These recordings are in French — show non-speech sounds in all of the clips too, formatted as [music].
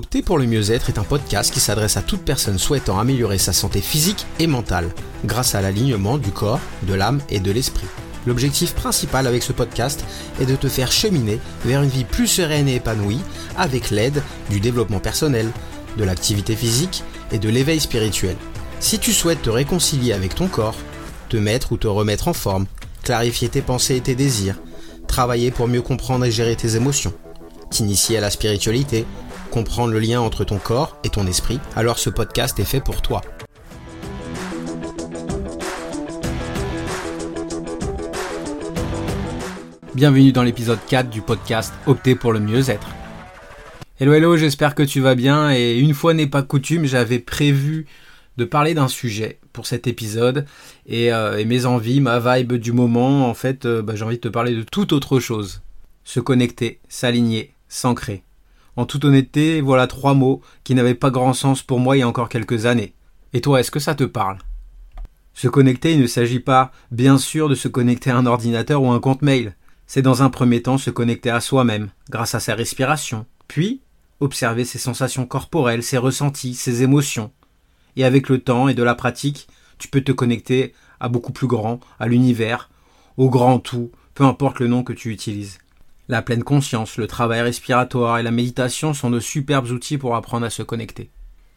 Opter pour le mieux-être est un podcast qui s'adresse à toute personne souhaitant améliorer sa santé physique et mentale grâce à l'alignement du corps, de l'âme et de l'esprit. L'objectif principal avec ce podcast est de te faire cheminer vers une vie plus sereine et épanouie avec l'aide du développement personnel, de l'activité physique et de l'éveil spirituel. Si tu souhaites te réconcilier avec ton corps, te mettre ou te remettre en forme, clarifier tes pensées et tes désirs, travailler pour mieux comprendre et gérer tes émotions, t'initier à la spiritualité, comprendre le lien entre ton corps et ton esprit, alors ce podcast est fait pour toi. Bienvenue dans l'épisode 4 du podcast Opter pour le mieux-être. Hello hello, j'espère que tu vas bien et une fois n'est pas coutume, j'avais prévu de parler d'un sujet pour cet épisode et, euh, mes envies, ma vibe du moment, en fait, euh, bah, j'ai envie de te parler de toute autre chose. Se connecter, s'aligner, s'ancrer. En toute honnêteté, voilà trois mots qui n'avaient pas grand sens pour moi il y a encore quelques années. Et toi, est-ce que ça te parle? Se connecter, il ne s'agit pas, bien sûr, de se connecter à un ordinateur ou un compte mail. C'est dans un premier temps se connecter à soi-même, grâce à sa respiration, puis observer ses sensations corporelles, ses ressentis, ses émotions. Et avec le temps et de la pratique, tu peux te connecter à beaucoup plus grand, à l'univers, au grand tout, peu importe le nom que tu utilises. La pleine conscience, le travail respiratoire et la méditation sont de superbes outils pour apprendre à se connecter.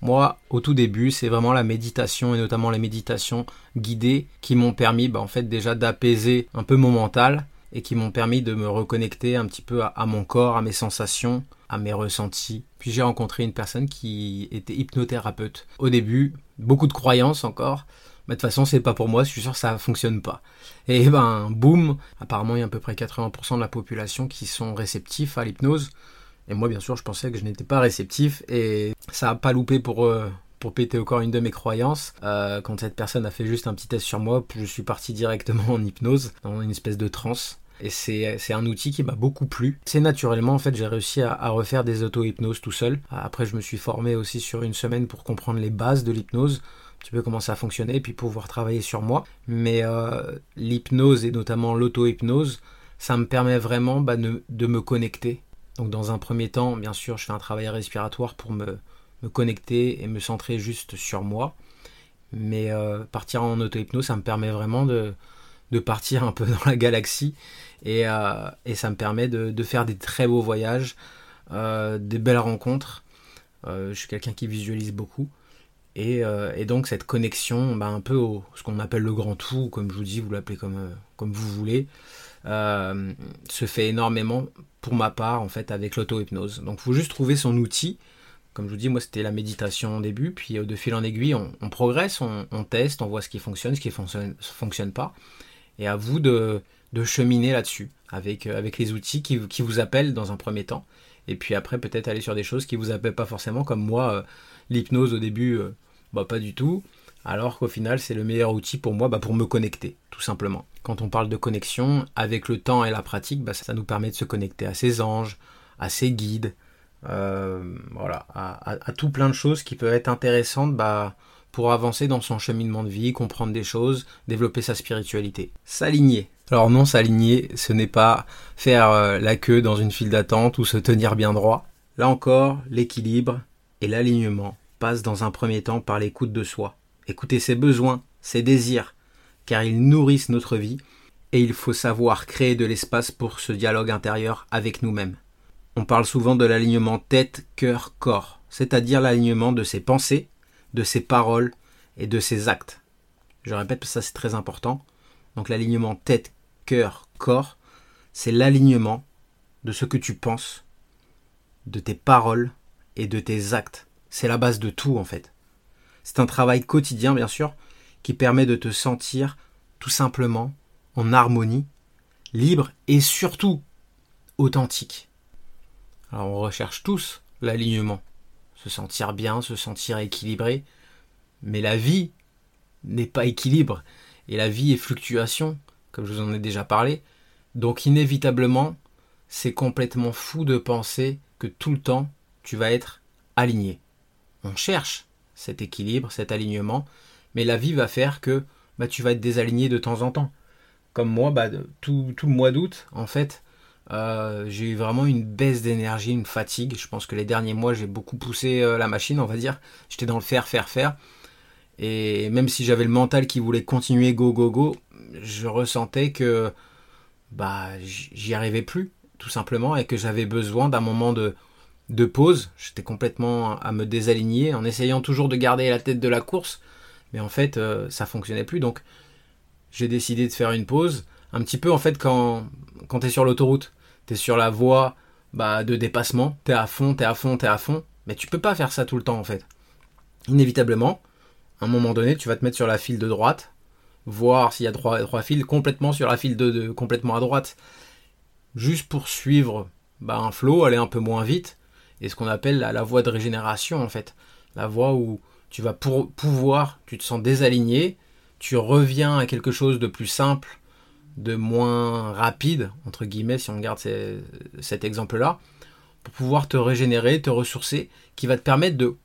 Moi, au tout début, c'est vraiment la méditation et notamment les méditations guidées qui m'ont permis, bah, en fait, déjà d'apaiser un peu mon mental et qui m'ont permis de me reconnecter un petit peu à, mon corps, à mes sensations, à mes ressentis. Puis j'ai rencontré une personne qui était hypnothérapeute. Au début, beaucoup de croyances encore, mais de toute façon, c'est pas pour moi, je suis sûr que ça fonctionne pas. Et ben, boum, apparemment, il y a à peu près 80% de la population qui sont réceptifs à l'hypnose. Et moi, bien sûr, je pensais que je n'étais pas réceptif et ça a pas loupé pour, euh, pour péter encore une de mes croyances. Euh, quand cette personne a fait juste un petit test sur moi, je suis parti directement en hypnose, dans une espèce de transe. Et c'est un outil qui m'a beaucoup plu. C'est naturellement, en fait, j'ai réussi à, refaire des auto-hypnoses tout seul. Après, je me suis formé aussi sur une semaine pour comprendre les bases de l'hypnose tu peux commencer à fonctionner et puis pouvoir travailler sur moi. Mais euh, l'hypnose et notamment l'auto-hypnose, ça me permet vraiment bah, de, me connecter. Donc dans un premier temps, bien sûr, je fais un travail respiratoire pour me, connecter et me centrer juste sur moi. Mais euh, partir en auto-hypnose, ça me permet vraiment de, partir un peu [laughs] dans la galaxie et, euh, ça me permet de, faire des très beaux voyages, des belles rencontres. je suis quelqu'un qui visualise beaucoup. Euh, et, donc cette connexion, bah, un peu au ce qu'on appelle le grand tout, comme je vous dis, vous l'appelez comme, euh, comme vous voulez, euh, se fait énormément pour ma part en fait avec l'auto-hypnose. Donc il faut juste trouver son outil. Comme je vous dis, moi c'était la méditation au début, puis de fil en aiguille, on, progresse, on, teste, on voit ce qui fonctionne, ce qui ne fonctionne, fonctionne, pas. Et à vous de, de cheminer là-dessus, avec, avec les outils qui, qui, vous appellent dans un premier temps. Et puis après, peut-être aller sur des choses qui vous appellent pas forcément, comme moi, l'hypnose au début, bah pas du tout. Alors qu'au final, c'est le meilleur outil pour moi bah, pour me connecter, tout simplement. Quand on parle de connexion, avec le temps et la pratique, bah, ça nous permet de se connecter à ses anges, à ses guides, euh, voilà, à, tout plein de choses qui peuvent être intéressantes bah, pour avancer dans son cheminement de vie, comprendre des choses, développer sa spiritualité. S'aligner. Alors non, s'aligner, ce n'est pas faire euh, la queue dans une file d'attente ou se tenir bien droit. Là encore, l'équilibre et l'alignement passe dans un premier temps par l'écoute de soi. Écouter ses besoins, ses désirs, car ils nourrissent notre vie, et il faut savoir créer de l'espace pour ce dialogue intérieur avec nous-mêmes. On parle souvent de l'alignement tête, cœur, corps, c'est-à-dire l'alignement de ses pensées, de ses paroles et de ses actes. Je répète, parce que ça c'est très important. Donc l'alignement tête, cœur, corps, c'est l'alignement de ce que tu penses, de tes paroles et de tes actes. C'est la base de tout en fait. C'est un travail quotidien bien sûr qui permet de te sentir tout simplement en harmonie, libre et surtout authentique. Alors on recherche tous l'alignement, se sentir bien, se sentir équilibré, mais la vie n'est pas équilibre et la vie est fluctuation, comme je vous en ai déjà parlé. Donc inévitablement, c'est complètement fou de penser que tout le temps tu vas être aligné on cherche cet équilibre, cet alignement, mais la vie va faire que bah, tu vas être désaligné de temps en temps. Comme moi, bah, tout, le mois d'août, en fait, Euh, j'ai eu vraiment une baisse d'énergie, une fatigue. Je pense que les derniers mois, j'ai beaucoup poussé euh, la machine, on va dire. J'étais dans le faire, faire, faire. Et même si j'avais le mental qui voulait continuer go, go, go, je ressentais que bah, j'y arrivais plus, tout simplement, et que j'avais besoin d'un moment de, de pause. J'étais complètement à me désaligner en essayant toujours de garder la tête de la course. Mais en fait, euh, ça fonctionnait plus. Donc, j'ai décidé de faire une pause. Un petit peu, en fait, quand, quand tu es sur l'autoroute, tu es sur la voie bah, de dépassement, tu es à fond, tu es à fond, tu es à fond. Mais tu peux pas faire ça tout le temps, en fait. Inévitablement, à un moment donné, tu vas te mettre sur la file de droite, voir s'il y a trois, trois fils complètement sur la file de, complètement à droite, juste pour suivre bah, un flot, aller un peu moins vite, et ce qu'on appelle la, voie de régénération en fait, la voie où tu vas pouvoir, tu te sens désaligné, tu reviens à quelque chose de plus simple, de moins rapide, entre guillemets, si on regarde cet exemple-là, pour pouvoir te régénérer, te ressourcer, qui va te permettre de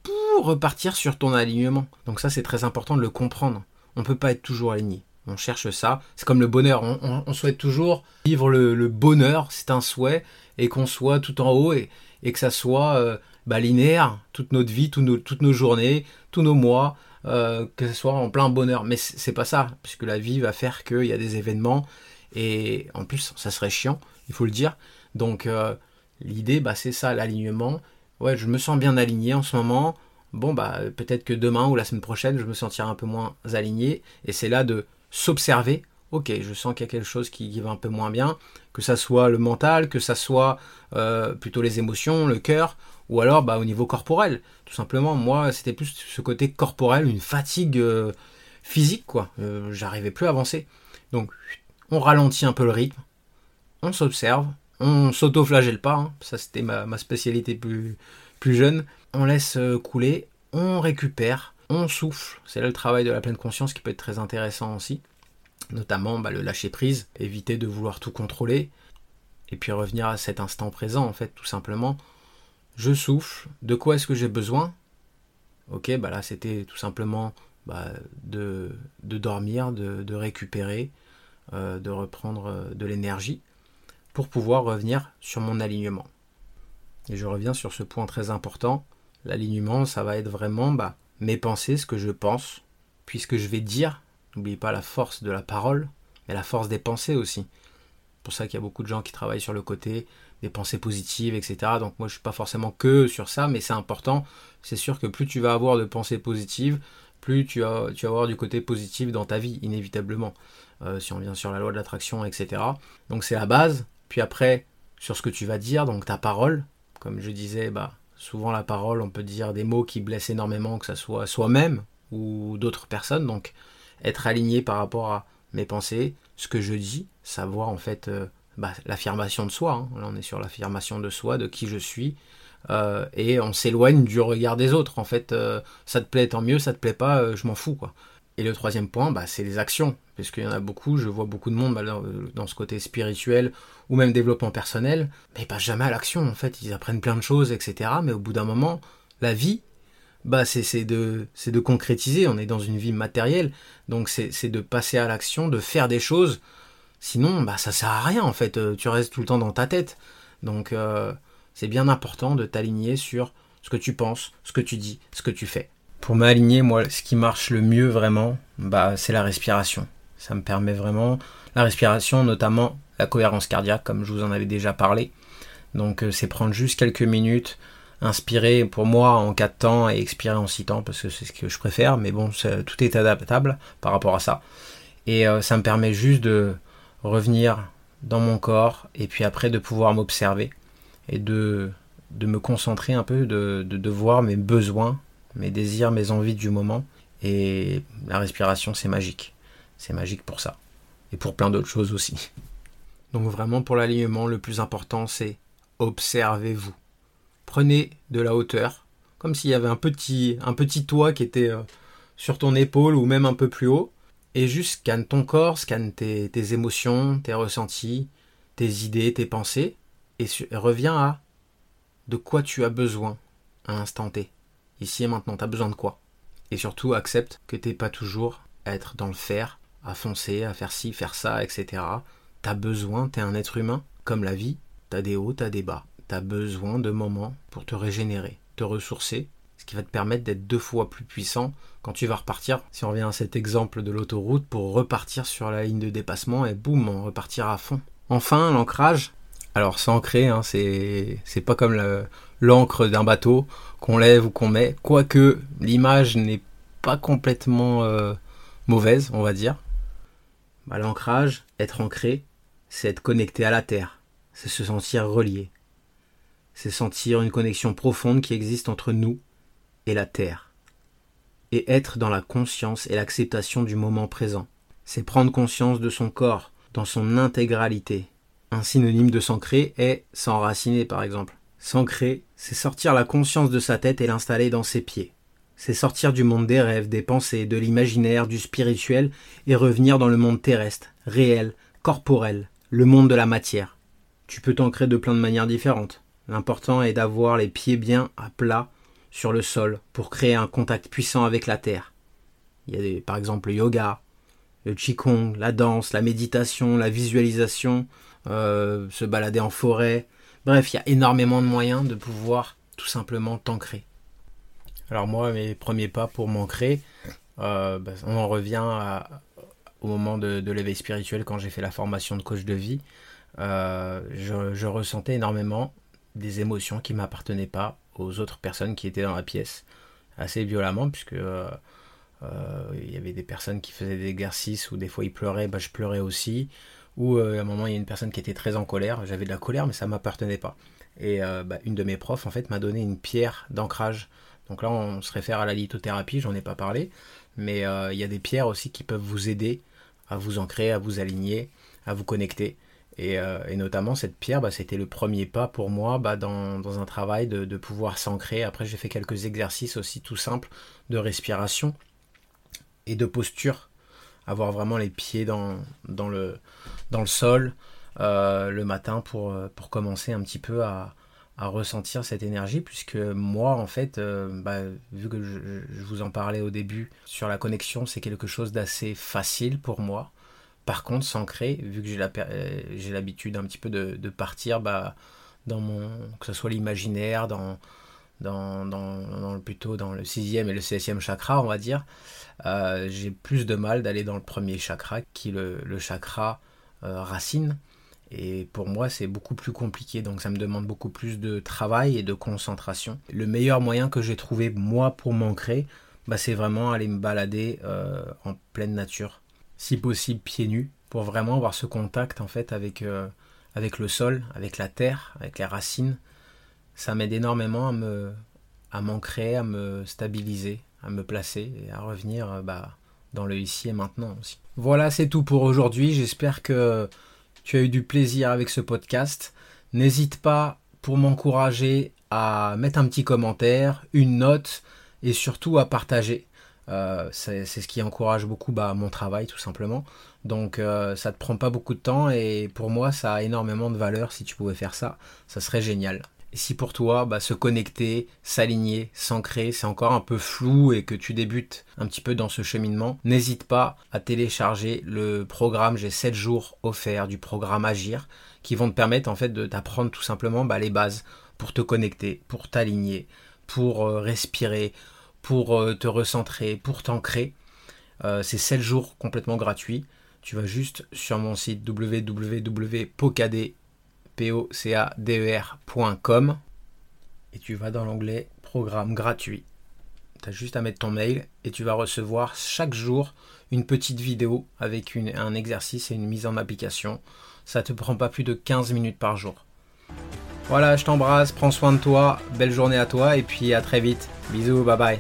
repartir sur ton alignement. Donc ça, c'est très important de le comprendre. On ne peut pas être toujours aligné. On cherche ça. C'est comme le bonheur. On, souhaite toujours vivre le, bonheur. C'est un souhait. Et qu'on soit tout en haut et, que ça soit euh, bah, linéaire toute notre vie, toutes nos journées, tous nos mois. Euh, que ce soit en plein bonheur. Mais c'est pas ça. Puisque la vie va faire qu'il y a des événements. Et en plus, ça serait chiant. Il faut le dire. Donc euh, l'idée, bah, c'est ça, l'alignement. Ouais, je me sens bien aligné en ce moment bon bah peut-être que demain ou la semaine prochaine je me sentirai un peu moins aligné et c'est là de s'observer ok je sens qu'il y a quelque chose qui, va un peu moins bien que ça soit le mental que ça soit euh, plutôt les émotions le cœur ou alors bah, au niveau corporel tout simplement moi c'était plus ce côté corporel une fatigue euh, physique quoi euh, j'arrivais plus à avancer donc on ralentit un peu le rythme on s'observe on s'auto-flagelle pas hein. ça c'était ma, spécialité plus jeune on laisse couler, on récupère, on souffle. C'est là le travail de la pleine conscience qui peut être très intéressant aussi. Notamment bah, le lâcher prise, éviter de vouloir tout contrôler, et puis revenir à cet instant présent en fait, tout simplement. Je souffle, de quoi est-ce que j'ai besoin? Ok, bah là c'était tout simplement bah, de, dormir, de, récupérer, euh, de reprendre euh, de l'énergie pour pouvoir revenir sur mon alignement. Et je reviens sur ce point très important, L'alignement, ça va être vraiment bah, mes pensées, ce que je pense, puisque je vais dire. N'oublie pas la force de la parole, mais la force des pensées aussi. C'est pour ça qu'il y a beaucoup de gens qui travaillent sur le côté des pensées positives, etc. Donc moi je suis pas forcément que sur ça, mais c'est important. C'est sûr que plus tu vas avoir de pensées positives, plus tu vas, tu vas avoir du côté positif dans ta vie, inévitablement. Euh, si on vient sur la loi de l'attraction, etc. Donc c'est la base. Puis après, sur ce que tu vas dire, donc ta parole, comme je disais, bah, Souvent la parole, on peut dire des mots qui blessent énormément, que ce soit soi-même ou d'autres personnes. Donc être aligné par rapport à mes pensées, ce que je dis, savoir en fait euh, bah, l'affirmation de soi. Hein. Là on est sur l'affirmation de soi, de qui je suis. Euh, et on s'éloigne du regard des autres. En fait, euh, ça te plaît, tant mieux, ça te plaît pas, je m'en fous. quoi. Et le troisième point, bah, c'est les actions. Puisqu'il y en a beaucoup, je vois beaucoup de monde bah, dans ce côté spirituel ou même développement personnel, mais pas jamais à l'action. En fait, ils apprennent plein de choses, etc. Mais au bout d'un moment, la vie, bah, c'est de, de concrétiser. On est dans une vie matérielle. Donc c'est de passer à l'action, de faire des choses. Sinon, bah, ça sert à rien, en fait. Euh, tu restes tout le temps dans ta tête. Donc euh, c'est bien important de t'aligner sur ce que tu penses, ce que tu dis, ce que tu fais. Pour m'aligner, moi, ce qui marche le mieux vraiment, bah, c'est la respiration. Ça me permet vraiment la respiration, notamment la cohérence cardiaque, comme je vous en avais déjà parlé. Donc, euh, c'est prendre juste quelques minutes, inspirer pour moi en 4 temps et expirer en 6 temps, parce que c'est ce que je préfère. Mais bon, tout est adaptable par rapport à ça. Et euh, ça me permet juste de revenir dans mon corps et puis après de pouvoir m'observer et de, de me concentrer un peu, de, de, de voir mes besoins mes désirs, mes envies du moment. Et la respiration, c'est magique. C'est magique pour ça. Et pour plein d'autres choses aussi. Donc vraiment pour l'alignement, le plus important, c'est observez-vous. Prenez de la hauteur, comme s'il y avait un petit, toit qui était euh, sur ton épaule ou même un peu plus haut. Et juste scanne ton corps, scanne tes, émotions, tes ressentis, tes idées, tes pensées. Et reviens à de quoi tu as besoin à l'instant T. Ici et maintenant, t'as besoin de quoi? Et surtout, accepte que t'es pas toujours à être dans le faire, à foncer, à faire ci, faire ça, etc. T'as besoin, t'es un être humain, comme la vie, t'as des hauts, t'as des bas. T'as besoin de moments pour te régénérer, te ressourcer, ce qui va te permettre d'être deux fois plus puissant quand tu vas repartir. Si on revient à cet exemple de l'autoroute, pour repartir sur la ligne de dépassement et boum, on repartira à fond. Enfin, l'ancrage. Alors, s'ancrer, hein, c'est, pas comme l'encre d'un bateau qu'on lève ou qu'on met. Quoique, l'image n'est pas complètement euh, mauvaise, on va dire. Bah, l'ancrage, être ancré, c'est être connecté à la terre. C'est se sentir relié. C'est sentir une connexion profonde qui existe entre nous et la terre. Et être dans la conscience et l'acceptation du moment présent. C'est prendre conscience de son corps dans son intégralité. Un synonyme de s'ancrer est s'enraciner par exemple. S'ancrer, c'est sortir la conscience de sa tête et l'installer dans ses pieds. C'est sortir du monde des rêves, des pensées, de l'imaginaire, du spirituel et revenir dans le monde terrestre, réel, corporel, le monde de la matière. Tu peux t'ancrer de plein de manières différentes. L'important est d'avoir les pieds bien à plat sur le sol pour créer un contact puissant avec la terre. Il y a des, par exemple le yoga, le qigong, la danse, la méditation, la visualisation, euh, se balader en forêt. Bref, il y a énormément de moyens de pouvoir tout simplement t'ancrer. Alors moi, mes premiers pas pour m'ancrer, euh, bah, on en revient au moment de, l'éveil spirituel quand j'ai fait la formation de coach de vie. Euh, je, ressentais énormément des émotions qui m'appartenaient pas aux autres personnes qui étaient dans la pièce, assez violemment, puisque euh, il y avait des personnes qui faisaient des exercices où des fois ils pleuraient, bah, je pleurais aussi, ou à un moment il y a une personne qui était très en colère, j'avais de la colère mais ça m'appartenait pas. Et bah, une de mes profs en fait m'a donné une pierre d'ancrage. Donc là, on se réfère à la lithothérapie, j'en ai pas parlé, mais euh, il y a des pierres aussi qui peuvent vous aider à vous ancrer, à vous aligner, à vous connecter. Et, euh, notamment cette pierre, bah, c'était le premier pas pour moi bah, dans, un travail de, pouvoir s'ancrer. Après, j'ai fait quelques exercices aussi tout simples de respiration et de posture. Avoir vraiment les pieds dans, le, sol euh, le matin pour, pour commencer un petit peu à, ressentir cette énergie puisque moi en fait euh, bah, vu que je, vous en parlais au début sur la connexion c'est quelque chose d'assez facile pour moi par contre s'ancrer vu que euh, j'ai l'habitude un petit peu de, partir bah, dans mon que ce soit l'imaginaire dans dans, dans, plutôt dans le sixième et le septième chakra on va dire euh, j'ai plus de mal d'aller dans le premier chakra qui est le, chakra racine et pour moi, c'est beaucoup plus compliqué, donc ça me demande beaucoup plus de travail et de concentration. Le meilleur moyen que j'ai trouvé, moi, pour m'ancrer, bah, c'est vraiment aller me balader euh, en pleine nature. Si possible, pieds nus, pour vraiment avoir ce contact, en fait, avec, euh, avec le sol, avec la terre, avec les racines. Ça m'aide énormément à me à m'ancrer, à me stabiliser, à me placer et à revenir euh, bah, dans le ici et maintenant aussi. Voilà, c'est tout pour aujourd'hui. J'espère que tu as eu du plaisir avec ce podcast. N'hésite pas pour m'encourager à mettre un petit commentaire, une note et surtout à partager. Euh, c'est ce qui encourage beaucoup bah, mon travail tout simplement. Donc euh, ça te prend pas beaucoup de temps et pour moi ça a énormément de valeur si tu pouvais faire ça. Ça serait génial. Et si pour toi, bah, se connecter, s'aligner, s'ancrer, c'est encore un peu flou et que tu débutes un petit peu dans ce cheminement, n'hésite pas à télécharger le programme. J'ai 7 jours offerts du programme Agir qui vont te permettre en fait de t'apprendre tout simplement bah, les bases pour te connecter, pour t'aligner, pour euh, respirer, pour euh, te recentrer, pour t'ancrer. Euh, c'est 7 jours complètement gratuits. Tu vas juste sur mon site www.pocad pocader.com et tu vas dans l'onglet programme gratuit. Tu juste à mettre ton mail et tu vas recevoir chaque jour une petite vidéo avec un exercice et une mise en application. Ça te prend pas plus de 15 minutes par jour. Voilà, je t'embrasse, prends soin de toi, belle journée à toi et puis à très vite. Bisous, bye bye.